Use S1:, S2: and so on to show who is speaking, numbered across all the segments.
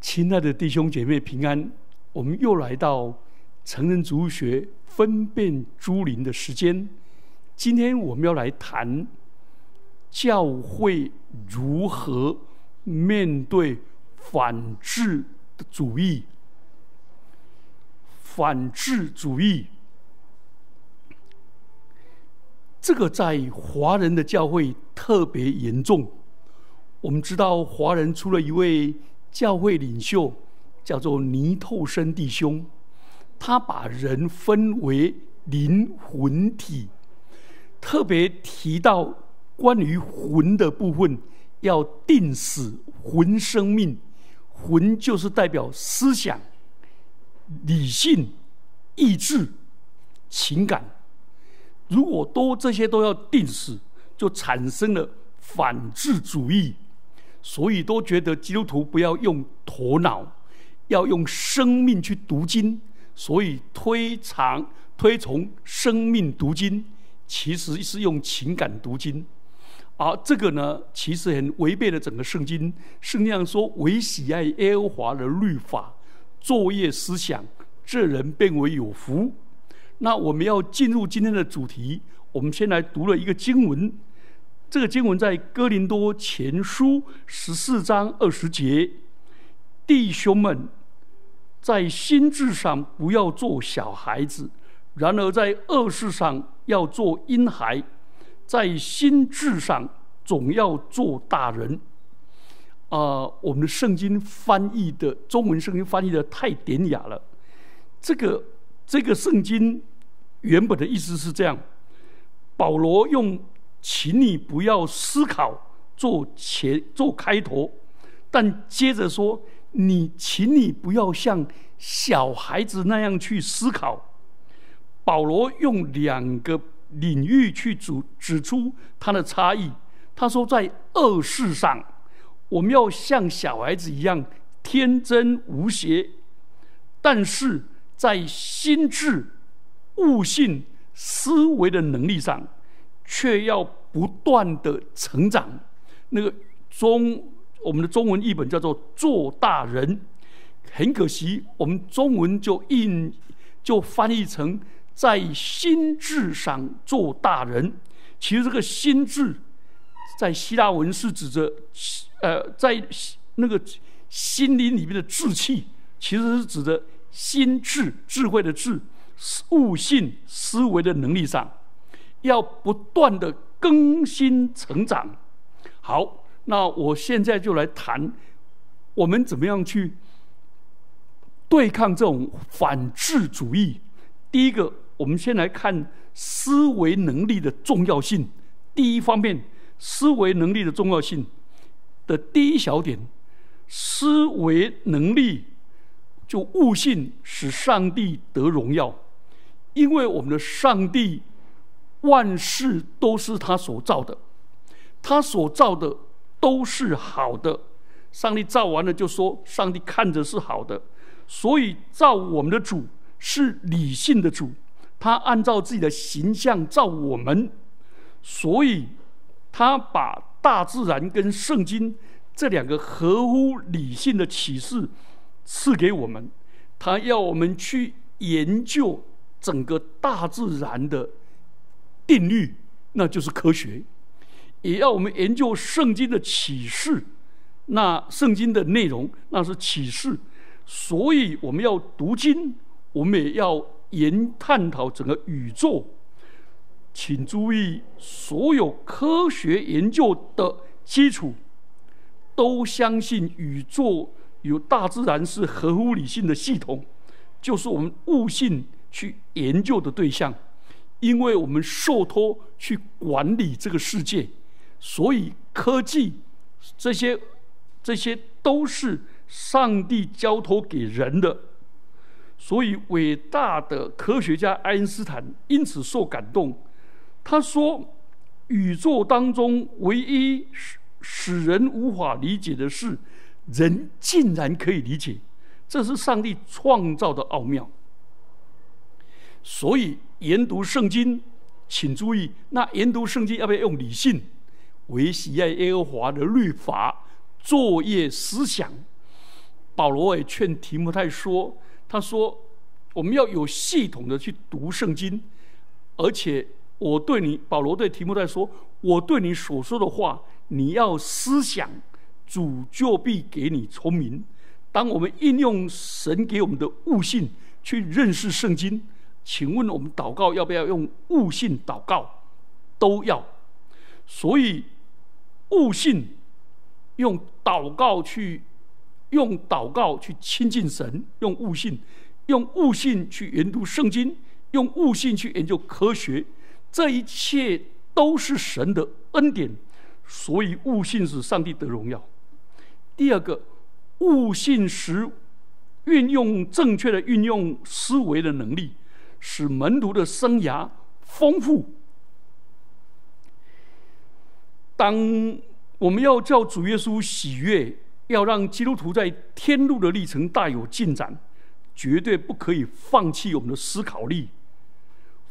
S1: 亲爱的弟兄姐妹平安，我们又来到成人主学分辨诸灵的时间。今天我们要来谈教会如何面对反智的主义。反智主义，这个在华人的教会特别严重。我们知道，华人出了一位。教会领袖叫做尼透生弟兄，他把人分为灵魂体，特别提到关于魂的部分，要定死魂生命。魂就是代表思想、理性、意志、情感。如果都这些都要定死，就产生了反智主义。所以都觉得基督徒不要用头脑，要用生命去读经，所以推崇推崇生命读经，其实是用情感读经，而这个呢，其实很违背了整个圣经。圣经上说：“唯喜爱耶和华的律法，作业思想，这人变为有福。”那我们要进入今天的主题，我们先来读了一个经文。这个经文在哥林多前书十四章二十节，弟兄们，在心智上不要做小孩子，然而在恶事上要做婴孩，在心智上总要做大人。啊，我们的圣经翻译的中文圣经翻译的太典雅了。这个这个圣经原本的意思是这样，保罗用。请你不要思考做前做开头，但接着说，你请你不要像小孩子那样去思考。保罗用两个领域去指指出他的差异。他说，在恶事上，我们要像小孩子一样天真无邪；但是在心智、悟性、思维的能力上。却要不断的成长。那个中我们的中文译本叫做“做大人”，很可惜，我们中文就印就翻译成“在心智上做大人”。其实这个“心智”在希腊文是指着呃，在那个心灵里面的志气，其实是指着心智、智慧的智、悟性、思维的能力上。要不断的更新成长。好，那我现在就来谈，我们怎么样去对抗这种反智主义。第一个，我们先来看思维能力的重要性。第一方面，思维能力的重要性的第一小点，思维能力就悟性使上帝得荣耀，因为我们的上帝。万事都是他所造的，他所造的都是好的。上帝造完了就说：“上帝看着是好的。”所以造我们的主是理性的主，他按照自己的形象造我们，所以他把大自然跟圣经这两个合乎理性的启示赐给我们。他要我们去研究整个大自然的。定律，那就是科学；也要我们研究圣经的启示，那圣经的内容那是启示。所以我们要读经，我们也要研探讨整个宇宙。请注意，所有科学研究的基础，都相信宇宙有大自然是合乎理性的系统，就是我们悟性去研究的对象。因为我们受托去管理这个世界，所以科技这些这些都是上帝交托给人的。所以伟大的科学家爱因斯坦因此受感动，他说：“宇宙当中唯一使使人无法理解的事，人竟然可以理解，这是上帝创造的奥妙。”所以。研读圣经，请注意，那研读圣经要不要用理性？维喜爱耶和华的律法，作业思想。保罗也劝提摩太说：“他说我们要有系统的去读圣经，而且我对你，保罗对提摩太说，我对你所说的话，你要思想，主就必给你聪明。当我们应用神给我们的悟性去认识圣经，请问我们祷告要不要用悟性祷告？都要。所以悟性用祷告去。”用祷告去亲近神，用悟性，用悟性去研读圣经，用悟性去研究科学，这一切都是神的恩典，所以悟性使上帝得荣耀。第二个，悟性使运用正确的运用思维的能力，使门徒的生涯丰富。当我们要叫主耶稣喜悦。要让基督徒在天路的历程大有进展，绝对不可以放弃我们的思考力，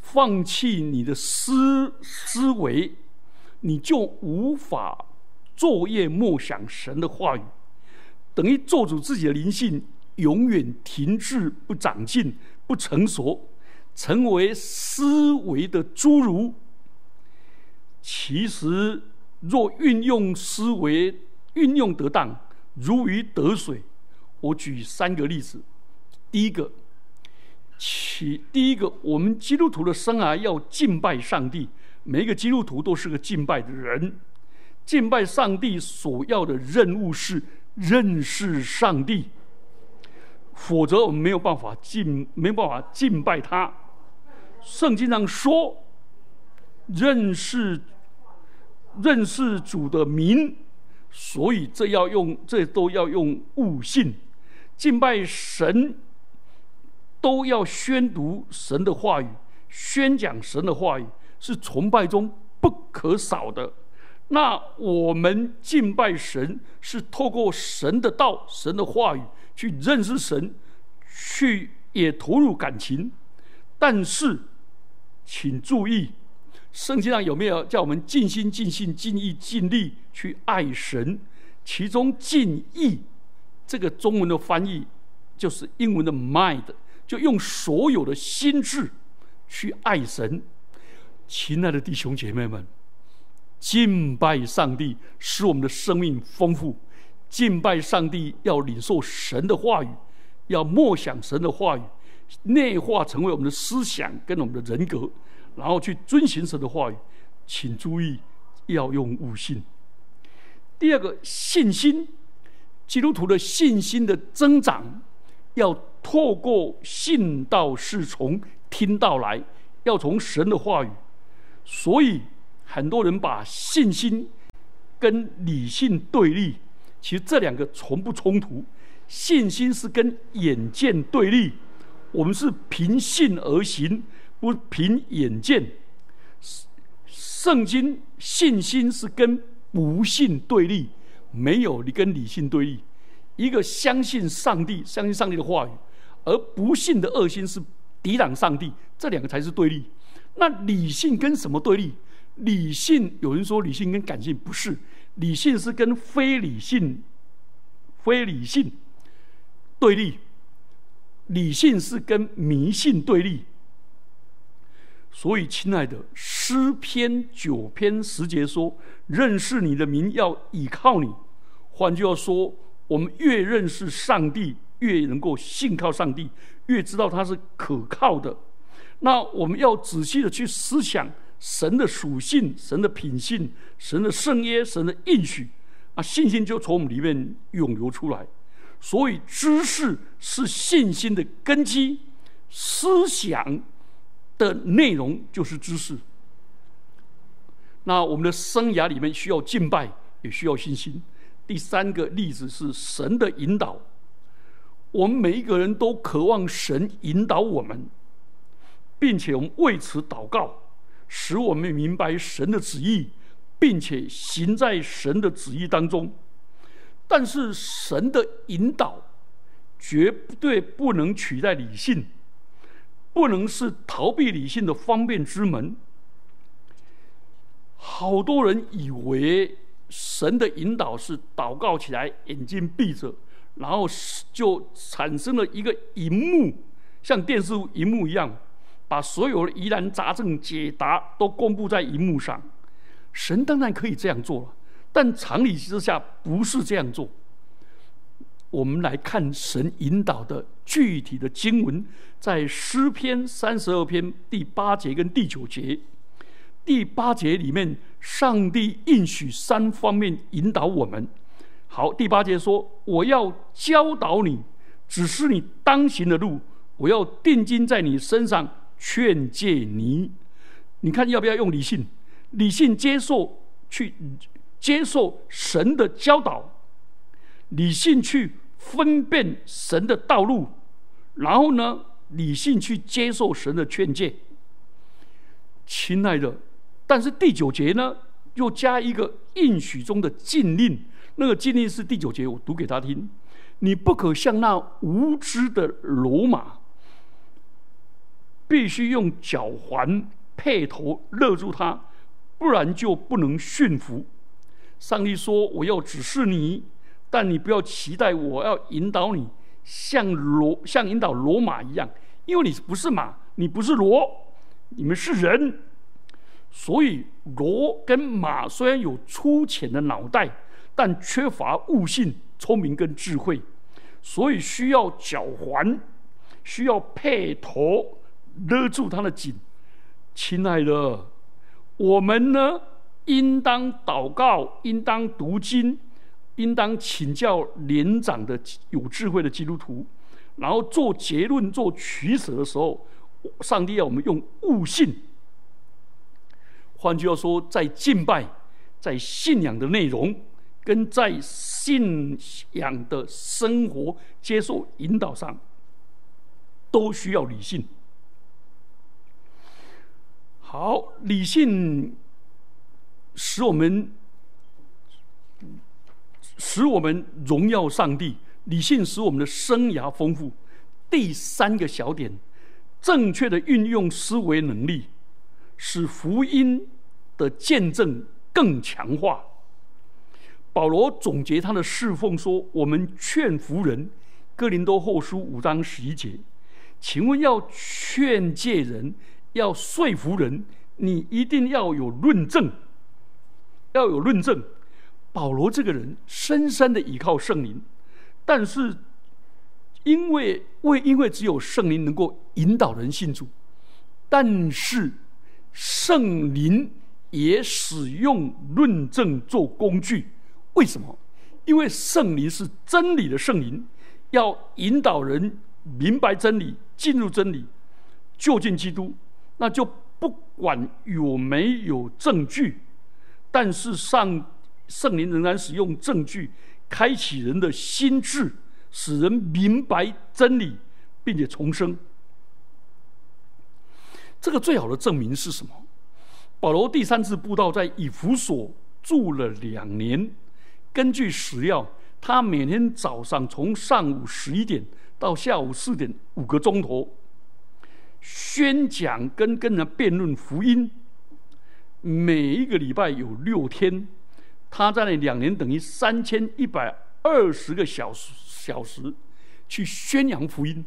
S1: 放弃你的思思维，你就无法昼夜默想神的话语，等于做主自己的灵性永远停滞不长进、不成熟，成为思维的侏儒。其实，若运用思维运用得当。如鱼得水。我举三个例子。第一个，其第一个，我们基督徒的生涯要敬拜上帝。每一个基督徒都是个敬拜的人。敬拜上帝所要的任务是认识上帝，否则我们没有办法敬，没有办法敬拜他。圣经上说，认识认识主的名。所以，这要用，这都要用悟性敬拜神，都要宣读神的话语，宣讲神的话语，是崇拜中不可少的。那我们敬拜神，是透过神的道、神的话语去认识神，去也投入感情。但是，请注意。圣经上有没有叫我们尽心、尽性、尽意、尽力去爱神？其中“尽意”这个中文的翻译就是英文的 “mind”，就用所有的心智去爱神。亲爱的弟兄姐妹们，敬拜上帝使我们的生命丰富；敬拜上帝要领受神的话语，要默想神的话语，内化成为我们的思想跟我们的人格。然后去遵循神的话语，请注意要用悟性。第二个信心，基督徒的信心的增长，要透过信道是从听到来，要从神的话语。所以很多人把信心跟理性对立，其实这两个从不冲突。信心是跟眼见对立，我们是凭信而行。不凭眼见，圣经信心是跟不信对立，没有你跟理性对立。一个相信上帝，相信上帝的话语，而不信的恶心是抵挡上帝，这两个才是对立。那理性跟什么对立？理性有人说理性跟感性不是，理性是跟非理性、非理性对立，理性是跟迷信对立。所以，亲爱的诗篇九篇十节说：“认识你的名要倚靠你。”换句话说，我们越认识上帝，越能够信靠上帝，越知道他是可靠的。那我们要仔细的去思想神的属性、神的品性、神的圣约、神的应许，啊，信心就从我们里面涌流出来。所以，知识是信心的根基，思想。的内容就是知识。那我们的生涯里面需要敬拜，也需要信心。第三个例子是神的引导。我们每一个人都渴望神引导我们，并且我们为此祷告，使我们明白神的旨意，并且行在神的旨意当中。但是神的引导绝对不能取代理性。不能是逃避理性的方便之门。好多人以为神的引导是祷告起来眼睛闭着，然后就产生了一个荧幕，像电视荧幕一样，把所有的疑难杂症解答都公布在荧幕上。神当然可以这样做了，但常理之下不是这样做。我们来看神引导的具体的经文，在诗篇三十二篇第八节跟第九节。第八节里面，上帝应许三方面引导我们。好，第八节说：“我要教导你，只是你当行的路；我要定睛在你身上，劝诫你。你看要不要用理性？理性接受去接受神的教导，理性去。”分辨神的道路，然后呢，理性去接受神的劝诫。亲爱的，但是第九节呢，又加一个应许中的禁令。那个禁令是第九节，我读给他听：你不可像那无知的罗马，必须用脚环配头勒住他，不然就不能驯服。上帝说：“我要指示你。”但你不要期待我要引导你像罗像引导罗马一样，因为你不是马，你不是罗，你们是人，所以罗跟马虽然有粗浅的脑袋，但缺乏悟性、聪明跟智慧，所以需要脚环，需要配头勒住他的颈。亲爱的，我们呢，应当祷告，应当读经。应当请教年长的有智慧的基督徒，然后做结论、做取舍的时候，上帝要我们用悟性。换句话说，在敬拜、在信仰的内容，跟在信仰的生活接受引导上，都需要理性。好，理性使我们。使我们荣耀上帝，理性使我们的生涯丰富。第三个小点，正确的运用思维能力，使福音的见证更强化。保罗总结他的侍奉说：“我们劝服人，哥林多后书五章十一节。请问要劝诫人，要说服人，你一定要有论证，要有论证。”保罗这个人深深的倚靠圣灵，但是因为为因为只有圣灵能够引导人信主，但是圣灵也使用论证做工具。为什么？因为圣灵是真理的圣灵，要引导人明白真理，进入真理，就近基督。那就不管有没有证据，但是上。圣灵仍然使用证据开启人的心智，使人明白真理，并且重生。这个最好的证明是什么？保罗第三次布道在以弗所住了两年，根据史料，他每天早上从上午十一点到下午四点五个钟头，宣讲跟跟人辩论福音，每一个礼拜有六天。他在那两年等于三千一百二十个小时小时去宣扬福音，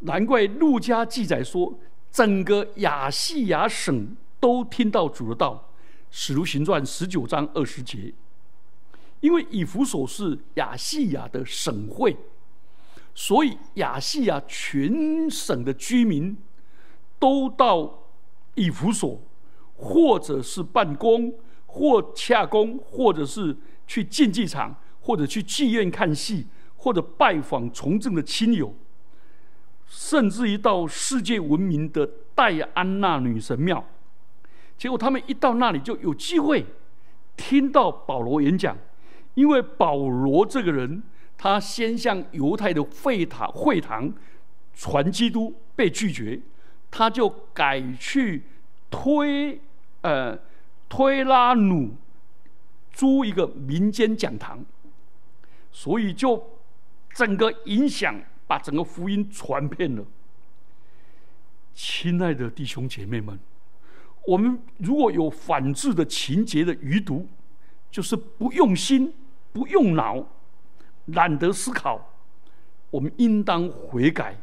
S1: 难怪路加记载说，整个亚细亚省都听到主的道，使徒行传十九章二十节。因为以弗所是亚细亚的省会，所以亚细亚全省的居民都到以弗所，或者是办公。或洽公，或者是去竞技场，或者去妓院看戏，或者拜访从政的亲友，甚至于到世界闻名的戴安娜女神庙。结果他们一到那里就有机会听到保罗演讲，因为保罗这个人，他先向犹太的会堂会堂传基督被拒绝，他就改去推呃。推拉努租一个民间讲堂，所以就整个影响，把整个福音传遍了。亲爱的弟兄姐妹们，我们如果有反制的情节的余毒，就是不用心、不用脑、懒得思考，我们应当悔改，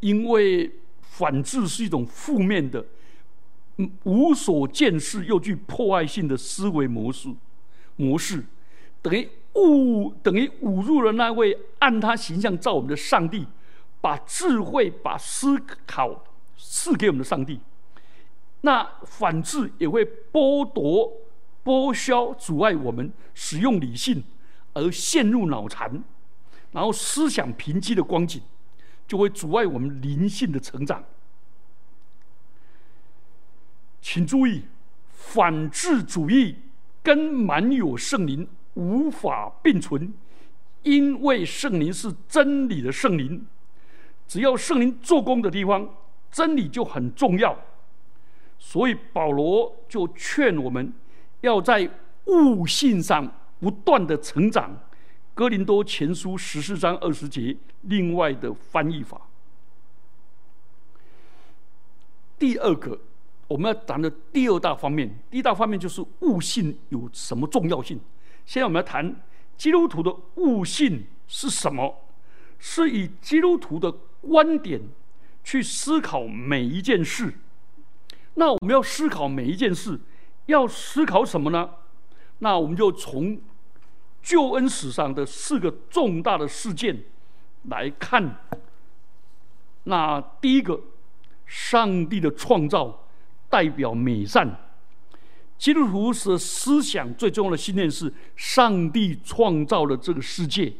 S1: 因为反智是一种负面的、无所见识又具破坏性的思维模式，模式等于误等于侮辱了那位按他形象造我们的上帝，把智慧、把思考赐给我们的上帝。那反智也会剥夺、剥削、阻碍我们使用理性，而陷入脑残，然后思想贫瘠的光景，就会阻碍我们灵性的成长。请注意，反智主义跟满有圣灵无法并存，因为圣灵是真理的圣灵，只要圣灵做工的地方，真理就很重要。所以保罗就劝我们，要在悟性上不断的成长。哥林多前书十四章二十节，另外的翻译法。第二个，我们要谈的第二大方面，第一大方面就是悟性有什么重要性。现在我们要谈基督徒的悟性是什么？是以基督徒的观点去思考每一件事。那我们要思考每一件事，要思考什么呢？那我们就从救恩史上的四个重大的事件来看。那第一个，上帝的创造代表美善。基督徒是思想最重要的信念是：上帝创造了这个世界，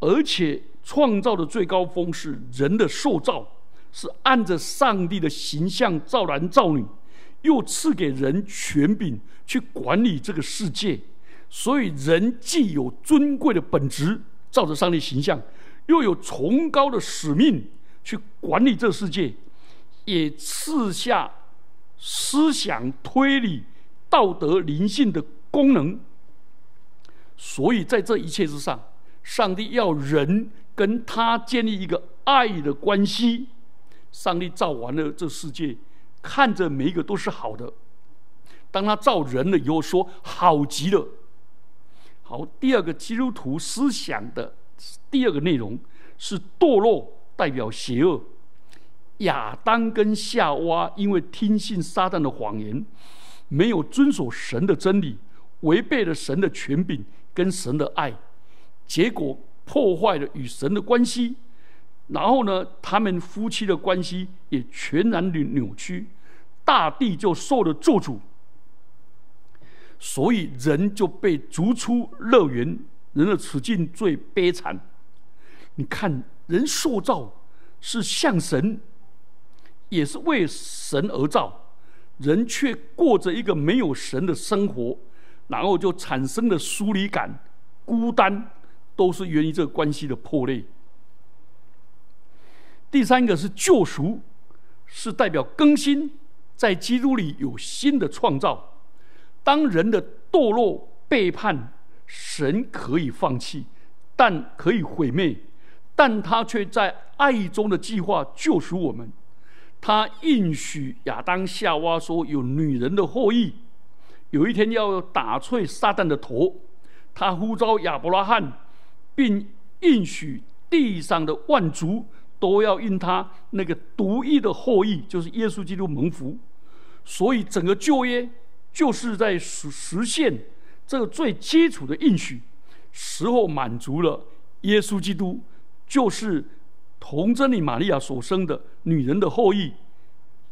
S1: 而且创造的最高峰是人的塑造。是按着上帝的形象造男造女，又赐给人权柄去管理这个世界，所以人既有尊贵的本质，照着上帝形象，又有崇高的使命去管理这世界，也赐下思想、推理、道德、灵性的功能。所以在这一切之上，上帝要人跟他建立一个爱的关系。上帝造完了这世界，看着每一个都是好的。当他造人了以后，说好极了。好，第二个基督徒思想的第二个内容是堕落，代表邪恶。亚当跟夏娃因为听信撒旦的谎言，没有遵守神的真理，违背了神的权柄跟神的爱，结果破坏了与神的关系。然后呢，他们夫妻的关系也全然扭扭曲，大地就受了咒诅，所以人就被逐出乐园，人的处境最悲惨。你看，人塑造是像神，也是为神而造，人却过着一个没有神的生活，然后就产生了疏离感、孤单，都是源于这个关系的破裂。第三个是救赎，是代表更新，在基督里有新的创造。当人的堕落背叛，神可以放弃，但可以毁灭，但他却在爱中的计划救赎我们。他应许亚当夏娃说：“有女人的后裔，有一天要打碎撒旦的头。”他呼召亚伯拉罕，并应许地上的万族。都要因他那个独一的后裔，就是耶稣基督蒙福，所以整个旧约就是在实实现这个最基础的应许，时候满足了。耶稣基督就是童真理玛利亚所生的女人的后裔，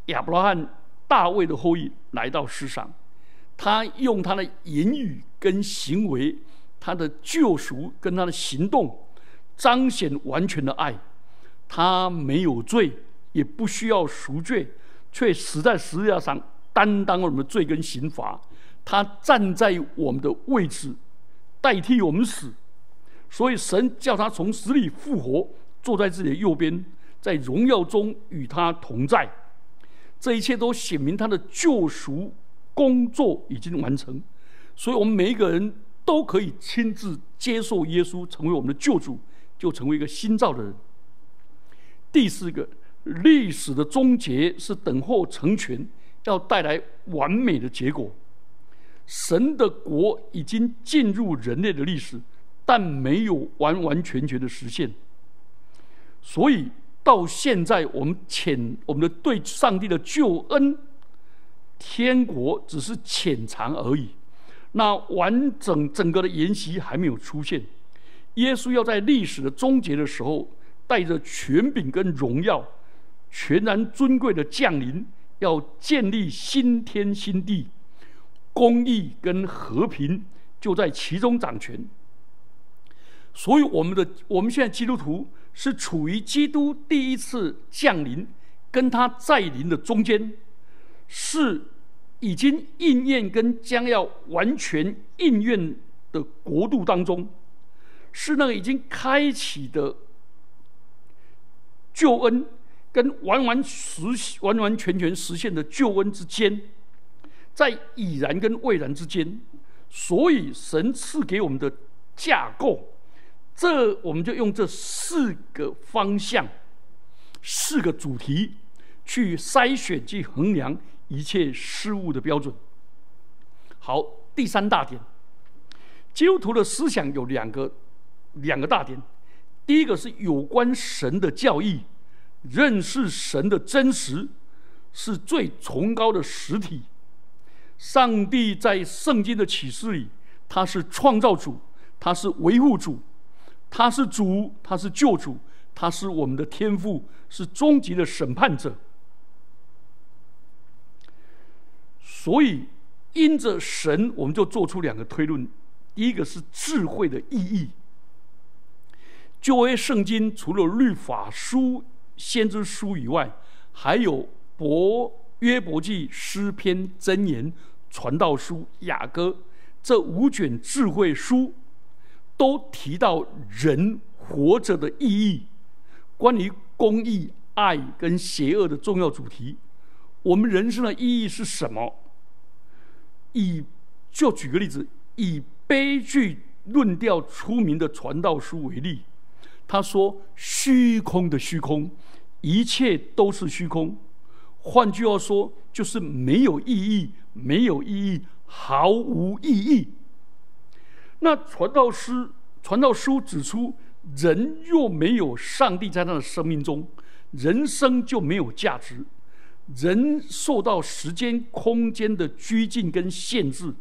S1: 亚伯拉罕、大卫的后裔来到世上，他用他的言语跟行为，他的救赎跟他的行动，彰显完全的爱。他没有罪，也不需要赎罪，却死在十字架上，担当我们的罪跟刑罚。他站在我们的位置，代替我们死。所以神叫他从死里复活，坐在自己的右边，在荣耀中与他同在。这一切都显明他的救赎工作已经完成。所以我们每一个人都可以亲自接受耶稣，成为我们的救主，就成为一个新造的人。第四个，历史的终结是等候成全，要带来完美的结果。神的国已经进入人类的历史，但没有完完全全的实现。所以到现在，我们浅我们的对上帝的救恩，天国只是浅尝而已。那完整整个的筵席还没有出现。耶稣要在历史的终结的时候，带着权柄跟荣耀，全然尊贵的降临，要建立新天新地，公义跟和平就在其中掌权。所以，我们的我们现在基督徒是处于基督第一次降临跟他再临的中间，是已经应验跟将要完全应验的国度当中。是那个已经开启的救恩，跟完完实完完全全实现的救恩之间，在已然跟未然之间，所以神赐给我们的架构，这我们就用这四个方向、四个主题去筛选、去衡量一切事物的标准。好，第三大点，基督徒的思想有两个。两个大点，第一个是有关神的教义，认识神的真实是最崇高的实体。上帝在圣经的启示里，他是创造主，他是维护主，他是主，他是救主，他是我们的天父，是终极的审判者。所以，因着神，我们就做出两个推论：第一个是智慧的意义。旧约圣经除了律法书、先知书以外，还有伯约伯记、诗篇、箴言、传道书、雅歌这五卷智慧书，都提到人活着的意义，关于公义、爱跟邪恶的重要主题。我们人生的意义是什么？以就举个例子，以悲剧论调出名的传道书为例。他说：“虚空的虚空，一切都是虚空。换句话说，就是没有意义，没有意义，毫无意义。”那传道师、传道书指出，人若没有上帝在他的生命中，人生就没有价值。人受到时间、空间的拘禁跟限制，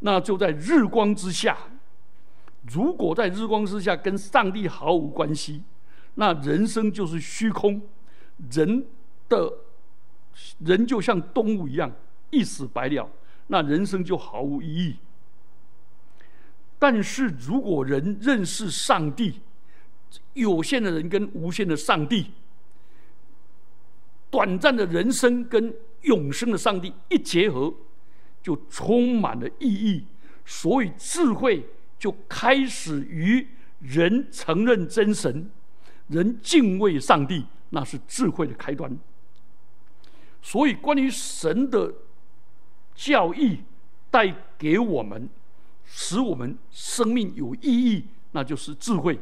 S1: 那就在日光之下。如果在日光之下跟上帝毫无关系，那人生就是虚空，人的人就像动物一样一死百了，那人生就毫无意义。但是如果人认识上帝，有限的人跟无限的上帝，短暂的人生跟永生的上帝一结合，就充满了意义。所以智慧。就开始于人承认真神，人敬畏上帝，那是智慧的开端。所以，关于神的教义带给我们，使我们生命有意义，那就是智慧。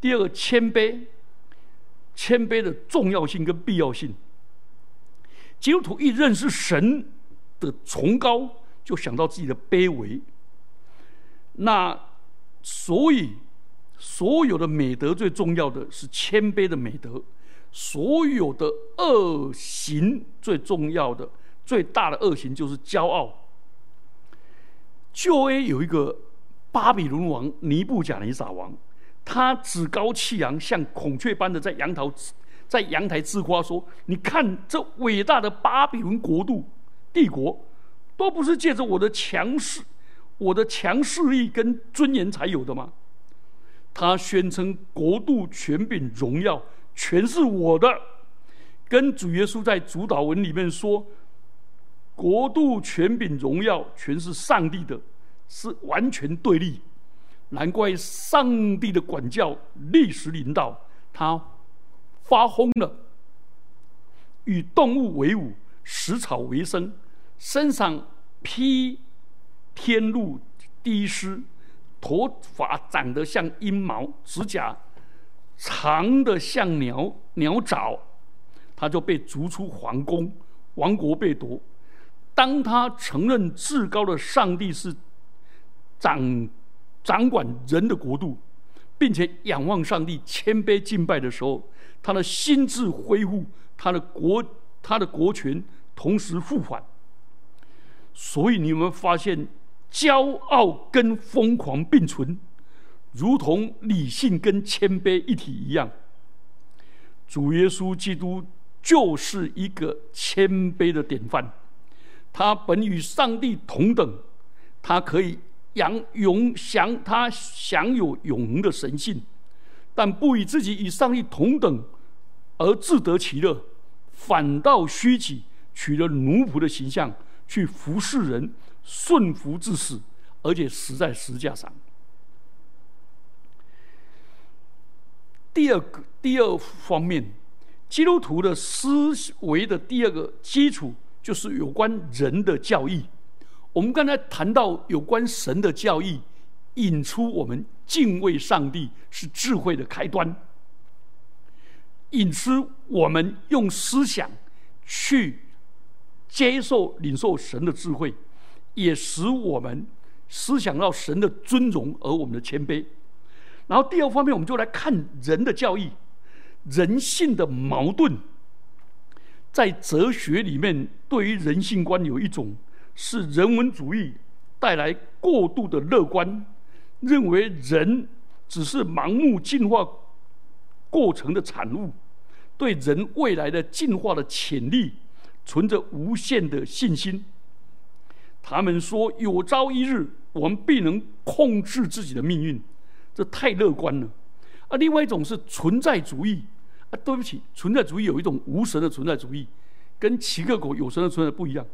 S1: 第二个，谦卑，谦卑的重要性跟必要性。基督徒一认识神的崇高，就想到自己的卑微。那所以，所有的美德最重要的是谦卑的美德；所有的恶行最重要的、最大的恶行就是骄傲。旧 A 有一个巴比伦王尼布甲尼撒王，他趾高气扬，像孔雀般的在阳台在阳台自夸说：“你看这伟大的巴比伦国度帝国，都不是借着我的强势。”我的强势力跟尊严才有的吗？他宣称国度权柄荣耀全是我的，跟主耶稣在主导文里面说，国度权柄荣耀全是上帝的，是完全对立。难怪上帝的管教历史领导他发疯了，与动物为伍，食草为生，身上披。天路低湿，头发长得像阴毛，指甲长得像鸟鸟爪，他就被逐出皇宫，王国被夺。当他承认至高的上帝是掌掌管人的国度，并且仰望上帝、谦卑敬拜的时候，他的心智恢复，他的国、他的国权同时复返。所以你们发现，骄傲跟疯狂并存，如同理性跟谦卑一体一样。主耶稣基督就是一个谦卑的典范，他本与上帝同等，他可以享永享他享有永恒的神性，但不以自己与上帝同等而自得其乐，反倒虚己，取了奴仆的形象，去服侍人，顺服至死，而且死在石架上。第二个第二方面，基督徒的思维的第二个基础就是有关人的教义。我们刚才谈到有关神的教义，引出我们敬畏上帝是智慧的开端，引出我们用思想去接受领受神的智慧，也使我们思想到神的尊荣而我们的谦卑。然后第二方面，我们就来看人的教义，人性的矛盾。在哲学里面，对于人性观有一种是人文主义带来过度的乐观，认为人只是盲目进化过程的产物，对人未来的进化的潜力存着无限的信心。他们说，有朝一日我们必能控制自己的命运。这太乐观了，啊，另外一种是存在主义，啊，对不起，存在主义有一种无神的存在主义，跟奇克果有神的存在不一样。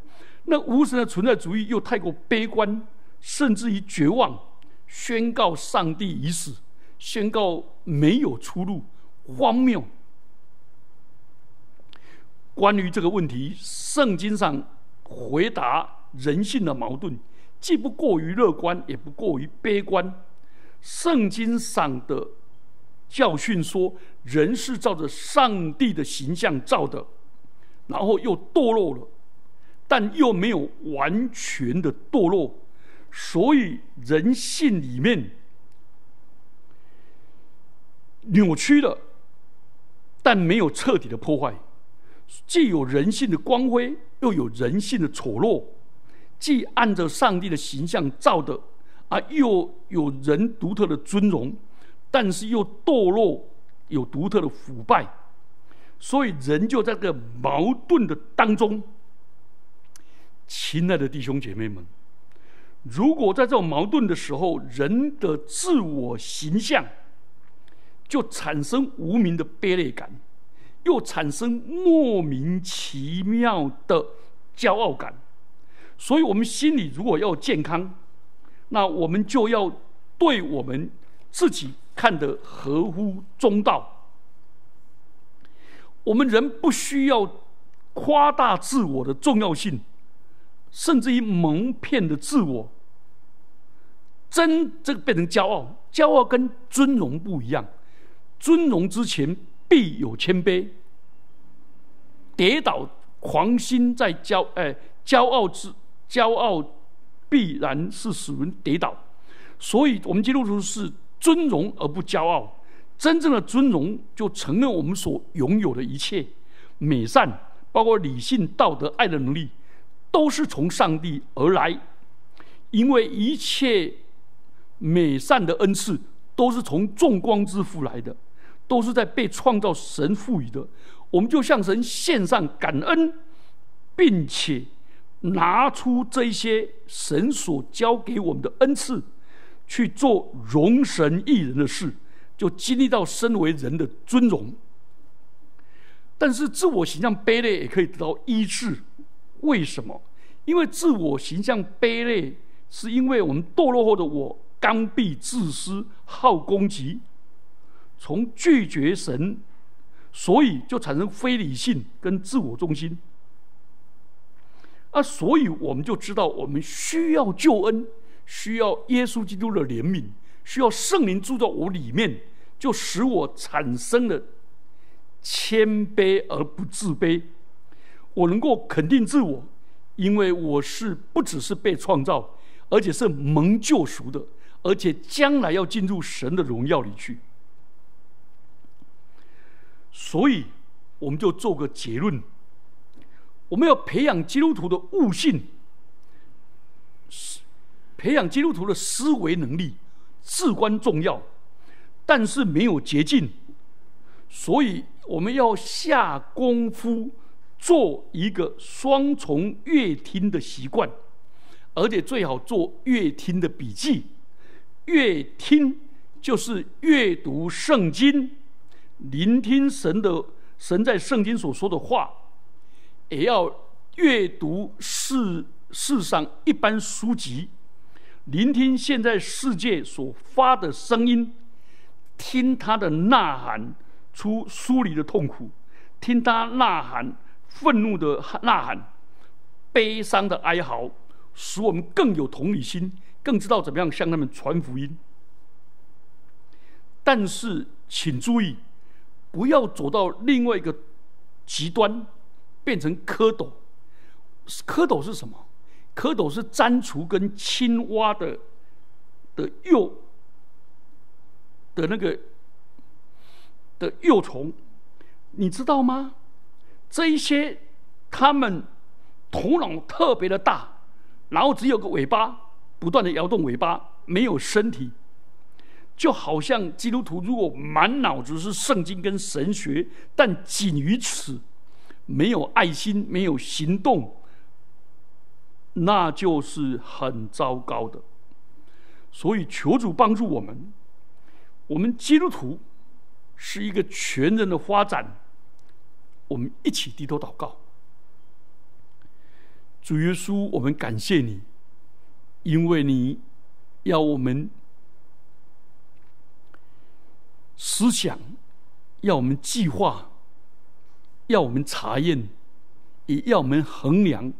S1: 那无神的存在主义又太过悲观，甚至于绝望，宣告上帝已死，宣告没有出路，荒谬。关于这个问题，圣经上回答人性的矛盾，既不过于乐观，也不过于悲观。圣经上的教训说，人是照着上帝的形象造的，然后又堕落了，但又没有完全的堕落，所以人性里面扭曲了，但没有彻底的破坏，既有人性的光辉，又有人性的丑陋，既按照上帝的形象造的。啊，又有人独特的尊荣，但是又堕落，有独特的腐败，所以人就在这个矛盾的当中。亲爱的弟兄姐妹们，如果在这种矛盾的时候，人的自我形象就产生无名的卑劣感，又产生莫名其妙的骄傲感，所以我们心里如果要健康。那我们就要对我们自己看得合乎中道。我们人不需要夸大自我的重要性，甚至于蒙骗的自我。真这个变成骄傲，骄傲跟尊荣不一样。尊荣之前必有谦卑，跌倒狂心在骄哎骄傲之骄傲。必然是使人跌倒，所以我们基督徒是尊荣而不骄傲。真正的尊荣，就承认我们所拥有的一切美善，包括理性、道德、爱的能力，都是从上帝而来。因为一切美善的恩赐，都是从众光之父来的，都是在被创造神赋予的。我们就向神献上感恩，并且。拿出这些神所交给我们的恩赐，去做容神益人的事，就经历到身为人的尊荣。但是自我形象卑劣也可以得到医治，为什么？因为自我形象卑劣，是因为我们堕落后的我刚愎自私、好攻击，从拒绝神，所以就产生非理性跟自我中心。啊，所以我们就知道，我们需要救恩，需要耶稣基督的怜悯，需要圣灵住在我里面，就使我产生了谦卑而不自卑。我能够肯定自我，因为我是不只是被创造，而且是蒙救赎的，而且将来要进入神的荣耀里去。所以，我们就做个结论：我们要培养基督徒的悟性，培养基督徒的思维能力至关重要。但是没有捷径，所以我们要下功夫做一个双重阅听的习惯，而且最好做阅听的笔记。阅听就是阅读圣经。聆听神的神在圣经所说的话，也要阅读世世上一般书籍，聆听现在世界所发的声音，听他的呐喊出疏离的痛苦，听他呐喊愤怒的呐喊，悲伤的哀嚎，使我们更有同理心，更知道怎么样向他们传福音。但是，请注意。不要走到另外一个极端，变成蝌蚪。蝌蚪是什么？蝌蚪是蟾蜍跟青蛙的的幼的那个的幼虫，你知道吗？这一些它们头脑特别的大，然后只有个尾巴，不断的摇动尾巴，没有身体。就好像基督徒如果满脑子是圣经跟神学，但仅于此，没有爱心，没有行动，那就是很糟糕的。所以求主帮助我们，我们基督徒是一个全人的发展。我们一起低头祷告，主耶稣，我们感谢你，因为你要我们。思想要我们计划，要我们查验，也要我们衡量。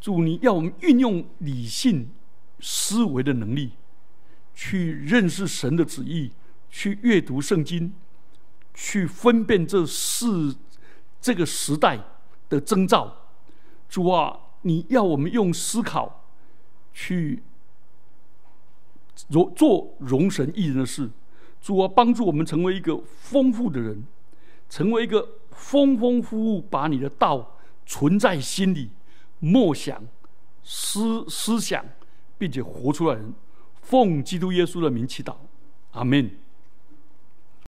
S1: 主，你要我们运用理性思维的能力，去认识神的旨意，去阅读圣经，去分辨这四这个时代的征兆。主啊，你要我们用思考去做做容神益人的事。主啊，帮助我们成为一个丰富的人，成为一个丰丰富富把你的道存在心里、默想、思思想，并且活出来人。奉基督耶稣的名祈祷，阿门。